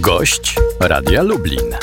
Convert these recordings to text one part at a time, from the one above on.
Gość Radia Lublin.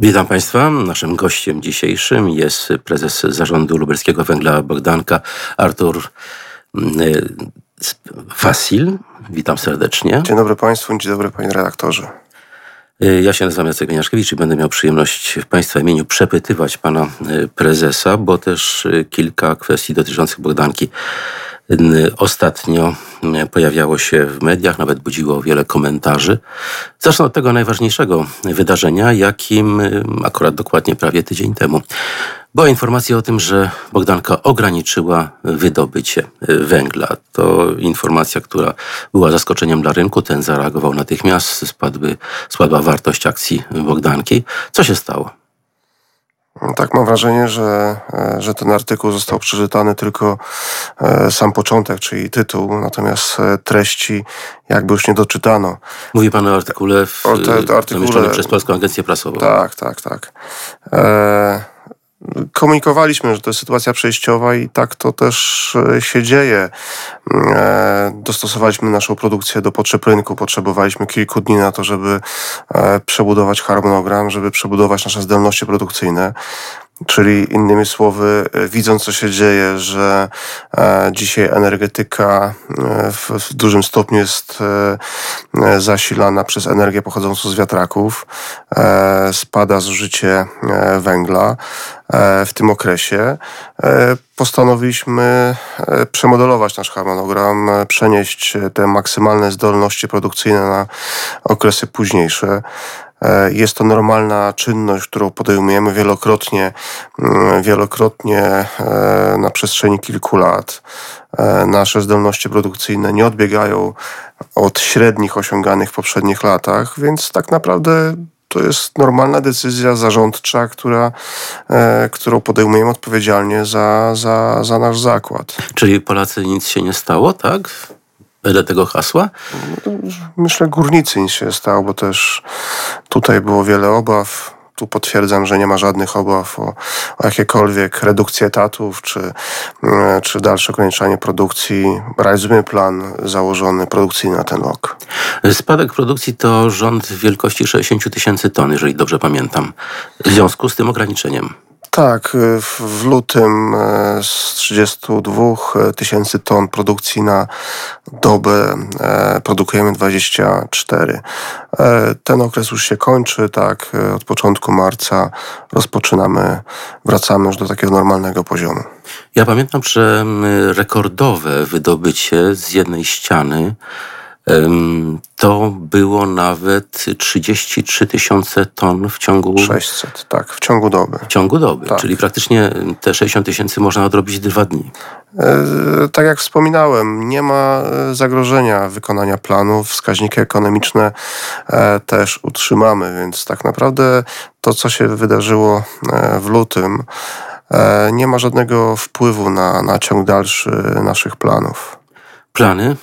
Witam Państwa. Naszym gościem dzisiejszym jest prezes zarządu lubelskiego węgla Bogdanka Artur mm, y, Fasil. Witam serdecznie. Dzień dobry Państwu, dzień dobry Panie redaktorze. Y, ja się nazywam Jacek Janiaszkiewicz i będę miał przyjemność w Państwa imieniu przepytywać Pana y, Prezesa, bo też kilka kwestii dotyczących Bogdanki ostatnio pojawiało się w mediach, nawet budziło wiele komentarzy. Zacznę od tego najważniejszego wydarzenia, jakim akurat dokładnie prawie tydzień temu była informacja o tym, że Bogdanka ograniczyła wydobycie węgla. To informacja, która była zaskoczeniem dla rynku. Ten zareagował natychmiast, spadły, spadła wartość akcji Bogdanki. Co się stało? Tak, mam wrażenie, że, e, że ten artykuł został przeczytany tylko e, sam początek, czyli tytuł, natomiast e, treści jakby już nie doczytano. Mówi pan o artykule w, o te, artykule, przez Polską Agencję Prasową. Tak, tak, tak. E, komunikowaliśmy, że to jest sytuacja przejściowa i tak to też e, się dzieje. E, dostosowaliśmy naszą produkcję do potrzeb rynku. Potrzebowaliśmy kilku dni na to, żeby e, przebudować harmonogram, żeby przebudować nasze zdolności produkcyjne. Czyli innymi słowy, widząc co się dzieje, że e, dzisiaj energetyka e, w, dużym stopniu jest e, zasilana przez energię pochodzącą z wiatraków, spada zużycie węgla w tym okresie, postanowiliśmy przemodelować nasz harmonogram, przenieść te maksymalne zdolności produkcyjne na okresy późniejsze. E, jest to normalna czynność, którą podejmujemy wielokrotnie, mm, wielokrotnie e, na przestrzeni kilku lat. E, nasze zdolności produkcyjne nie odbiegają od średnich osiąganych w poprzednich latach, więc tak naprawdę to jest normalna decyzja zarządcza, która, którą podejmujemy odpowiedzialnie za, za, za nasz zakład. Czyli Polacy nic się nie stało, tak? Wedle tego hasła? Myślę, górnicy nic się stało, bo też tutaj było wiele obaw. Tu potwierdzam, że nie ma żadnych obaw o, o jakiekolwiek redukcję etatów czy, mm, czy dalsze ograniczanie produkcji. Realizujemy plan założony produkcyjny na ten rok. Spadek produkcji to rząd wielkości 60 tysięcy ton, jeżeli dobrze pamiętam. W związku z tym ograniczeniem. Tak, y, w lutym y, z 32 tysięcy ton produkcji na dobę e, produkujemy 24. E, ten okres już się kończy, tak, e, od początku marca rozpoczynamy, wracamy już do takiego normalnego poziomu. Ja pamiętam, że rekordowe wydobycie z jednej ściany to było nawet 33 tysiące ton w ciągu... 600, tak, w ciągu doby. W ciągu doby, tak. czyli praktycznie te 60 tysięcy można odrobić dwa dni. E, tak jak wspominałem, nie ma e, zagrożenia wykonania planu. Wskaźniki ekonomiczne e, też utrzymamy, więc tak naprawdę to, co się wydarzyło w lutym, nie ma żadnego wpływu na, na ciąg dalszy naszych planów. Plany?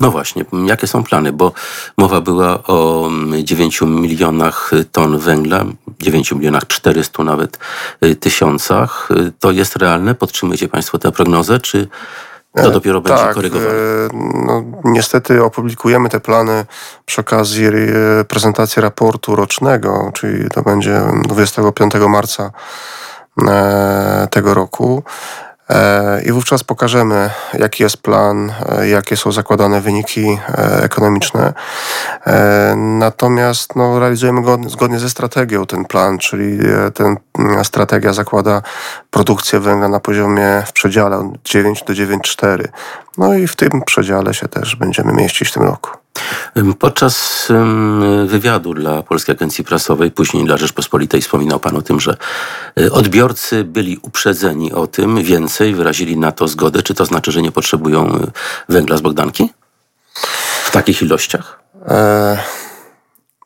No właśnie, jakie są plany? Bo mowa była o 9 milionach ton węgla, 9 milionach 400 nawet y, tysiącach. To jest realne? Podtrzymujecie Państwo tę prognozę, czy to e, dopiero będzie tak, korygowane? E, no, niestety opublikujemy te plany przy okazji e, prezentacji raportu rocznego, czyli to będzie 25 marca tego roku. E, I wówczas pokażemy, jaki jest plan, e, jakie są zakładane wyniki e, ekonomiczne. Natomiast no, realizujemy go zgodnie ze strategią ten plan, czyli ten strategia zakłada produkcję węgla na poziomie w przedziale od 9 do 9,4. No i w tym przedziale się też będziemy mieścić w tym roku. Podczas wywiadu dla Polskiej Agencji Prasowej, później dla Rzeczpospolitej, wspominał Pan o tym, że y, odbiorcy byli uprzedzeni o tym, więcej wyrazili na to zgodę. Czy to znaczy, że nie potrzebują y, węgla z Bogdanki? W takich ilościach? E,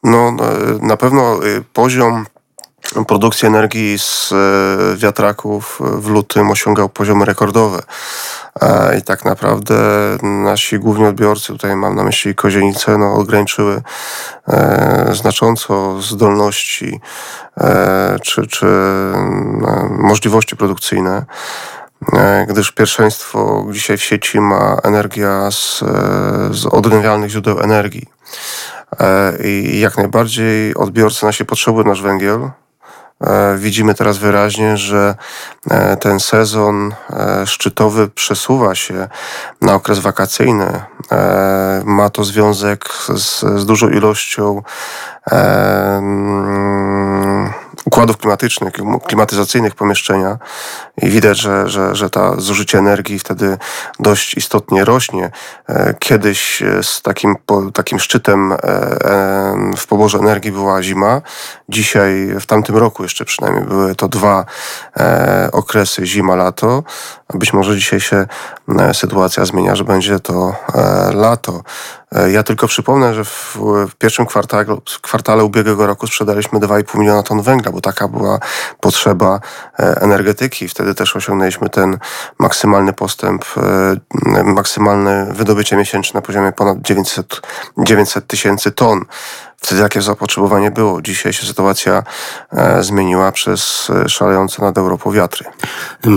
no, na pewno y, poziom produkcji energii z wiatraków w lutym osiągał poziomy rekordowe. I tak naprawdę nasi główni odbiorcy, tutaj mam na myśli Kozienice, no, ograniczyły e, znacząco zdolności e, czy, czy e, możliwości produkcyjne. gdyż pierwszeństwo dzisiaj w sieci ma energia z, z odnawialnych źródeł energii. I jak najbardziej odbiorcy nasi potrzebują nasz węgiel, E, widzimy teraz wyraźnie, że e, ten sezon e, szczytowy przesuwa się na okres wakacyjny. Ma to związek z, z dużą ilością układów klimatycznych, klimatyzacyjnych pomieszczenia i widać, że, że, że ta zużycie energii wtedy dość istotnie rośnie. E, kiedyś e, z takim, takim szczytem e, w poborze energii była zima. Dzisiaj, w tamtym roku jeszcze przynajmniej, były to dwa okresy zima-lato. Być może dzisiaj się sytuacja zmienia, że będzie to lato. Ja tylko przypomnę, że w, w pierwszym kwartale, kwartale ubiegłego roku sprzedaliśmy 2,5 miliona ton węgla, bo taka była potrzeba energetyki. Wtedy też osiągnęliśmy ten maksymalny postęp, e, maksymalne wydobycie miesięczne na poziomie ponad 900, 900 tysięcy ton. Wtedy jakie zapotrzebowanie było. Dzisiaj się sytuacja e, zmieniła przez e, szalejące nad Europą wiatry.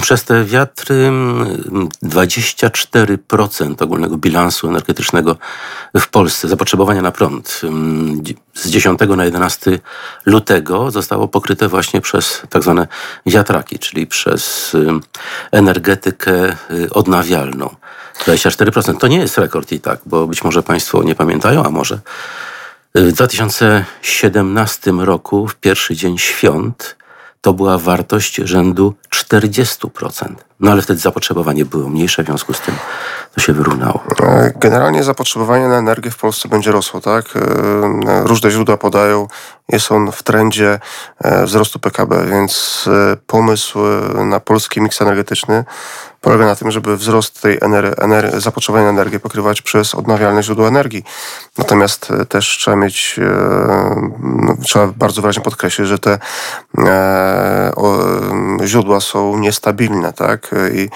Przez te wiatry 24% ogólnego bilansu energetycznego w Polsce, zapotrzebowania na prąd z 10 na 11 lutego zostało pokryte właśnie przez tak zwane wiatraki, czyli przez energetykę y, odnawialną. 24%. To nie jest rekord i tak, bo być może Państwo nie pamiętają, a może w 2017 roku, w pierwszy dzień świąt, to była wartość rzędu 40%. No ale wtedy zapotrzebowanie było mniejsze, w związku z tym to się wyrównało. E, generalnie zapotrzebowanie na energię w Polsce będzie rosło, tak? E, różne źródła podają, jest on w trendzie e, wzrostu PKB, więc pomysł na polski miks energetyczny polega na tym, żeby wzrost tej ener- ener- zapotrzebowania na energię pokrywać przez odnawialne źródła energii. Natomiast też trzeba mieć, no, trzeba bardzo wyraźnie podkreślić, że te źródła są niestabilne, tak? I,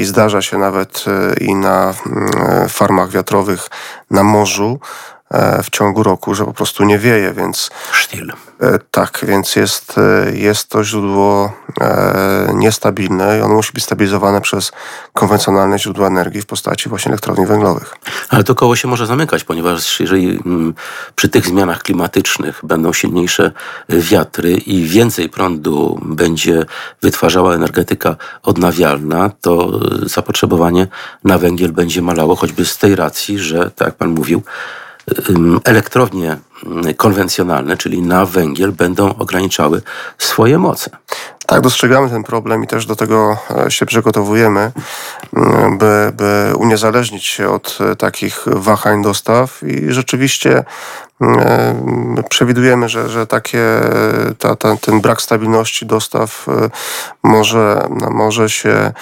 I zdarza się nawet i na farmach wiatrowych na morzu, E, w ciągu roku, że po prostu nie wieje, więc... Sztil. E, tak, więc jest, e, jest to źródło niestabilne i ono musi być stabilizowane przez konwencjonalne źródła energii w postaci właśnie elektrowni węglowych. Ale to koło się może zamykać, ponieważ jeżeli mm, przy tych zmianach klimatycznych będą silniejsze wiatry i więcej prądu będzie wytwarzała energetyka odnawialna, to zapotrzebowanie na węgiel będzie malało, choćby z tej racji, że, tak jak pan mówił, elektrownie konwencjonalne, czyli na węgiel, będą ograniczały swoje moce. Tak, dostrzegamy ten problem i też do tego e, się przygotowujemy, by, by uniezależnić się od e, takich wahań dostaw i rzeczywiście przewidujemy, że, że takie, ta, ta, ten brak stabilności dostaw e, może, no, może się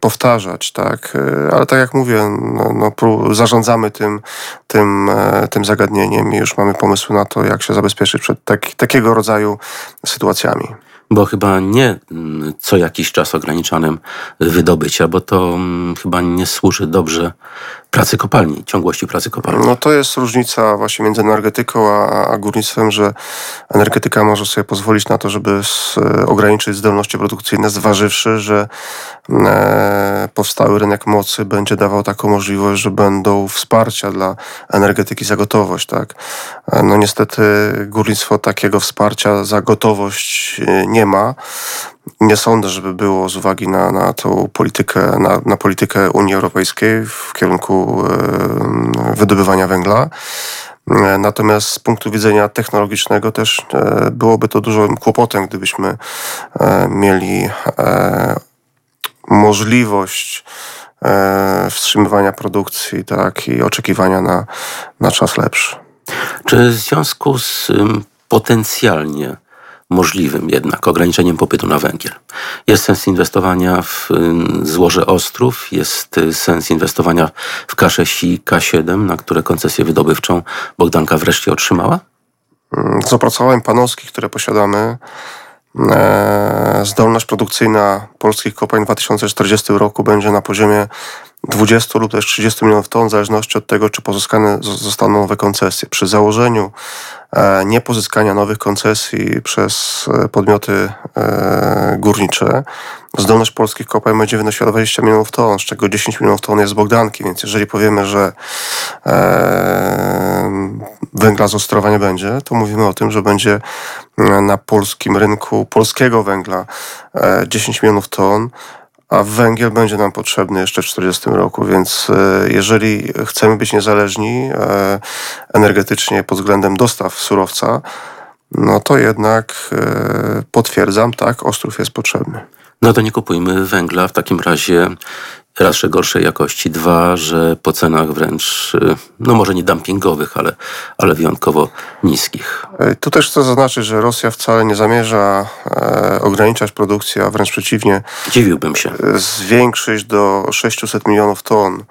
powtarzać, tak? Ale tak jak mówię, no, no, zarządzamy tym, tym, tym zagadnieniem i już mamy pomysły na to, jak się zabezpieczyć przed tak, takiego rodzaju sytuacjami bo chyba nie mm, co jakiś czas ograniczanym wydobycia, bo to mm, chyba nie służy dobrze pracy kopalni, ciągłości pracy kopalni. No to jest różnica właśnie między energetyką a, a górnictwem, że energetyka może sobie pozwolić na to, żeby z, ograniczyć zdolności produkcyjne, zważywszy, że e, powstały rynek mocy będzie dawał taką możliwość, że będą wsparcia dla energetyki za gotowość. Tak? E, no niestety górnictwo takiego wsparcia za gotowość e, nie ma. Nie sądzę, żeby było z uwagi na, na tą politykę, na, na politykę Unii Europejskiej w kierunku e, wydobywania węgla. E, natomiast z punktu widzenia technologicznego też e, byłoby to dużym kłopotem, gdybyśmy mieli możliwość wstrzymywania produkcji tak, i oczekiwania na, na czas lepszy. Czy w związku z potencjalnie możliwym jednak ograniczeniem popytu na węgiel. Jest sens inwestowania w y, złoże Ostrów, jest y, sens inwestowania w K6 K7, na które koncesję wydobywczą Bogdanka wreszcie otrzymała? Mm, z opracowań panowskich, które posiadamy, e, zdolność produkcyjna polskich kopalń w 2040 roku będzie na poziomie 20 lub też 30 milionów ton, w zależności od tego, czy pozyskane zostaną nowe koncesje. Przy założeniu e, niepozyskania nowych koncesji przez e, podmioty e, górnicze, zdolność polskich kopalń będzie wynosiła 20 milionów ton, z czego 10 milionów ton jest z Bogdanki, więc jeżeli powiemy, że węgla z Ostrowa nie będzie, to mówimy o tym, że będzie na polskim rynku polskiego węgla 10 milionów ton, a węgiel będzie nam potrzebny jeszcze w 40 roku, więc e, jeżeli chcemy być niezależni e, energetycznie pod względem dostaw surowca, no to jednak e, potwierdzam, tak, Ostrów jest potrzebny. No to nie kupujmy węgla w takim razie raz, że gorszej jakości, dwa, że po cenach wręcz, y, no może nie dumpingowych, ale, ale wyjątkowo niskich. E, tu też chcę zaznaczyć, że Rosja wcale nie zamierza e, ograniczać produkcji, a wręcz przeciwnie. Dziwiłbym się. E, zwiększyć do 600 milionów ton.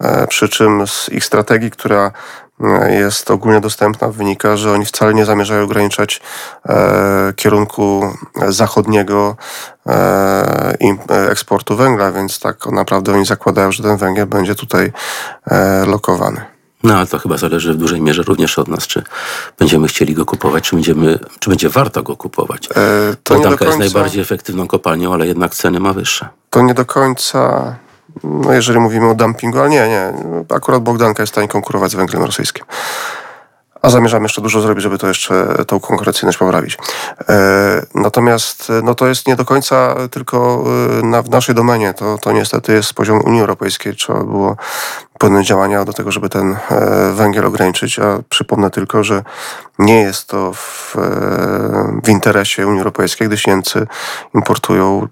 E, przy czym z ich strategii, która jest ogólnie dostępna, wynika, że oni wcale nie zamierzają ograniczać e, kierunku zachodniego e, eksportu węgla, więc tak naprawdę oni zakładają, że ten węgiel będzie tutaj e, lokowany. No ale to chyba zależy w dużej mierze również od nas, czy będziemy chcieli go kupować, czy, będziemy, czy będzie warto go kupować. E, to końca, jest najbardziej efektywną kopalnią, ale jednak ceny ma wyższe. To nie do końca no jeżeli mówimy o dumpingu, ale nie, nie. Akurat Bogdanka jest w stanie konkurować z węglem rosyjskim. A zamierzam jeszcze dużo zrobić, żeby to jeszcze tą konkurencyjność poprawić. E, natomiast no to jest nie do końca tylko e, na, w naszej domenie. To, to niestety jest z poziomu Unii Europejskiej. Trzeba było podjąć działania do tego, żeby ten e, węgiel ograniczyć. A przypomnę tylko, że nie jest to w, w interesie Unii Europejskiej, gdyż Niemcy importują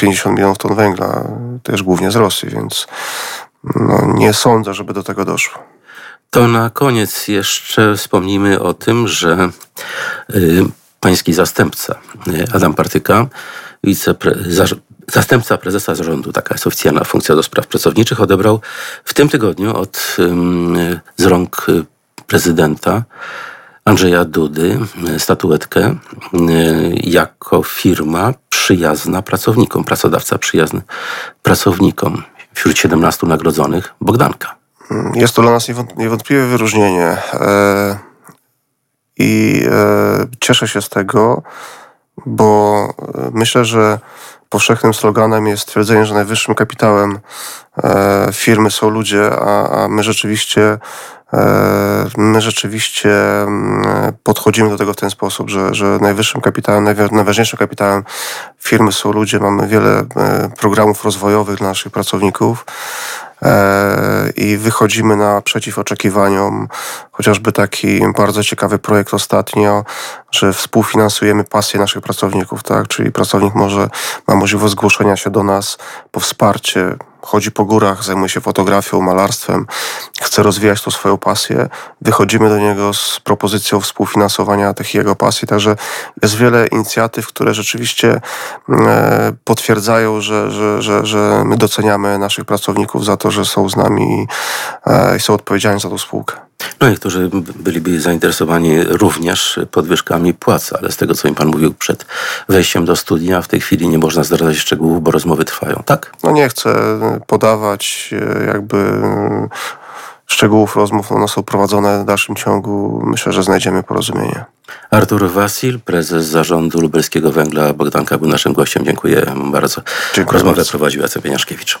50 milionów ton węgla, też głównie z Rosji, więc no, nie sądzę, żeby do tego doszło. To na koniec jeszcze wspomnijmy o tym, że y, pański zastępca y, Adam Partyka, wicepre, za, zastępca prezesa zarządu, taka jest oficjalna funkcja do spraw pracowniczych, odebrał w tym tygodniu od y, z rąk prezydenta Andrzeja Dudy statuetkę e, jako firma przyjazna pracownikom, pracodawca przyjazny pracownikom. Wśród 17 nagrodzonych Bogdanka. Jest to dla nas niewątpliwe wyróżnienie e, i e, cieszę się z tego, bo myślę, że powszechnym sloganem jest twierdzenie, że najwyższym kapitałem firmy są ludzie, a, my rzeczywiście E, my rzeczywiście mm, podchodzimy do tego w ten sposób, że, że najwyższym kapitałem, najważniejszym kapitałem firmy są ludzie. Mamy wiele e, programów rozwojowych dla naszych pracowników e, i wychodzimy naprzeciw oczekiwaniom. Chociażby taki bardzo ciekawy projekt ostatnio, że współfinansujemy pasję naszych pracowników, tak? Czyli pracownik może ma możliwość zgłoszenia się do nas po wsparcie chodzi po górach, zajmuje się fotografią, malarstwem, chce rozwijać to swoją pasję, wychodzimy do niego z propozycją współfinansowania tych jego pasji. Także jest wiele inicjatyw, które rzeczywiście e, potwierdzają, że, że, że, że my doceniamy naszych pracowników za to, że są z nami e, i są odpowiedzialni za tą spółkę. No niektórzy byliby zainteresowani również podwyżkami płac, ale z tego, co mi pan mówił przed wejściem do studia, w tej chwili nie można zdradzać szczegółów, bo rozmowy trwają, tak? No nie chcę podawać e, jakby szczegółów rozmów, one są prowadzone w dalszym ciągu. Myślę, że znajdziemy porozumienie. Artur Wasil, prezes zarządu lubelskiego węgla Bogdanka był naszym gościem. Dziękuję bardzo. Dziękuję Rozmowę bardzo. prowadził Jacek Pieniaszkiewicz.